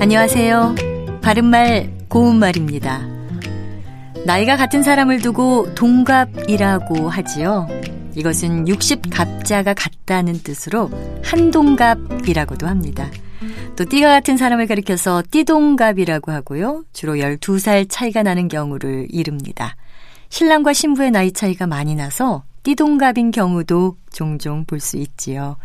안녕하세요. 바른말 고운말입니다. 나이가 같은 사람을 두고 동갑이라고 하지요. 이것은 60갑자가 같다는 뜻으로 한동갑이라고도 합니다. 또 띠가 같은 사람을 가리켜서 띠동갑이라고 하고요. 주로 12살 차이가 나는 경우를 이릅니다. 신랑과 신부의 나이 차이가 많이 나서 띠동갑인 경우도 종종 볼 수 있지요.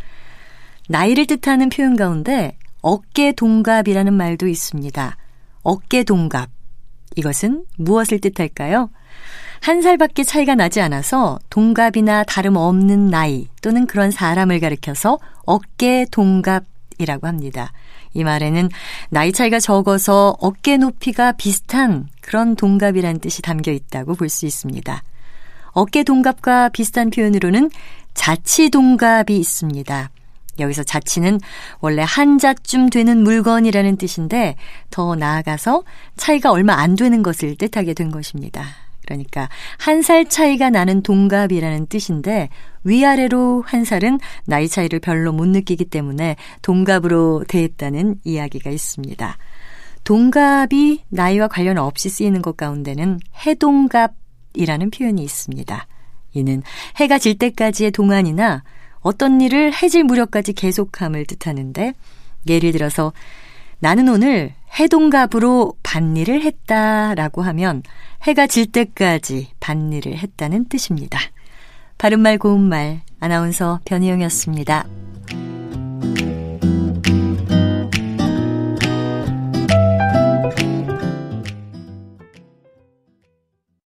나이를 뜻하는 표현 가운데 어깨 동갑이라는 말도 있습니다. 어깨 동갑. 이것은 무엇을 뜻할까요? 한 살밖에 차이가 나지 않아서 동갑이나 다름없는 나이 또는 그런 사람을 가리켜서 어깨 동갑이라고 합니다. 이 말에는 나이 차이가 적어서 어깨 높이가 비슷한 그런 동갑이란 뜻이 담겨 있다고 볼 수 있습니다. 어깨 동갑과 비슷한 표현으로는 자치 동갑이 있습니다. 여기서 자치는 원래 한자쯤 되는 물건이라는 뜻인데 더 나아가서 차이가 얼마 안 되는 것을 뜻하게 된 것입니다. 그러니까 한 살 차이가 나는 동갑이라는 뜻인데 위아래로 한 살은 나이 차이를 별로 못 느끼기 때문에 동갑으로 대했다는 이야기가 있습니다. 동갑이 나이와 관련 없이 쓰이는 것 가운데는 해동갑이라는 표현이 있습니다. 이는 해가 질 때까지의 동안이나 어떤 일을 해질 무렵까지 계속함을 뜻하는데 예를 들어서 나는 오늘 해동갑으로 밭일을 했다라고 하면 해가 질 때까지 밭일을 했다는 뜻입니다. 바른말 고운말 아나운서 변희영이었습니다.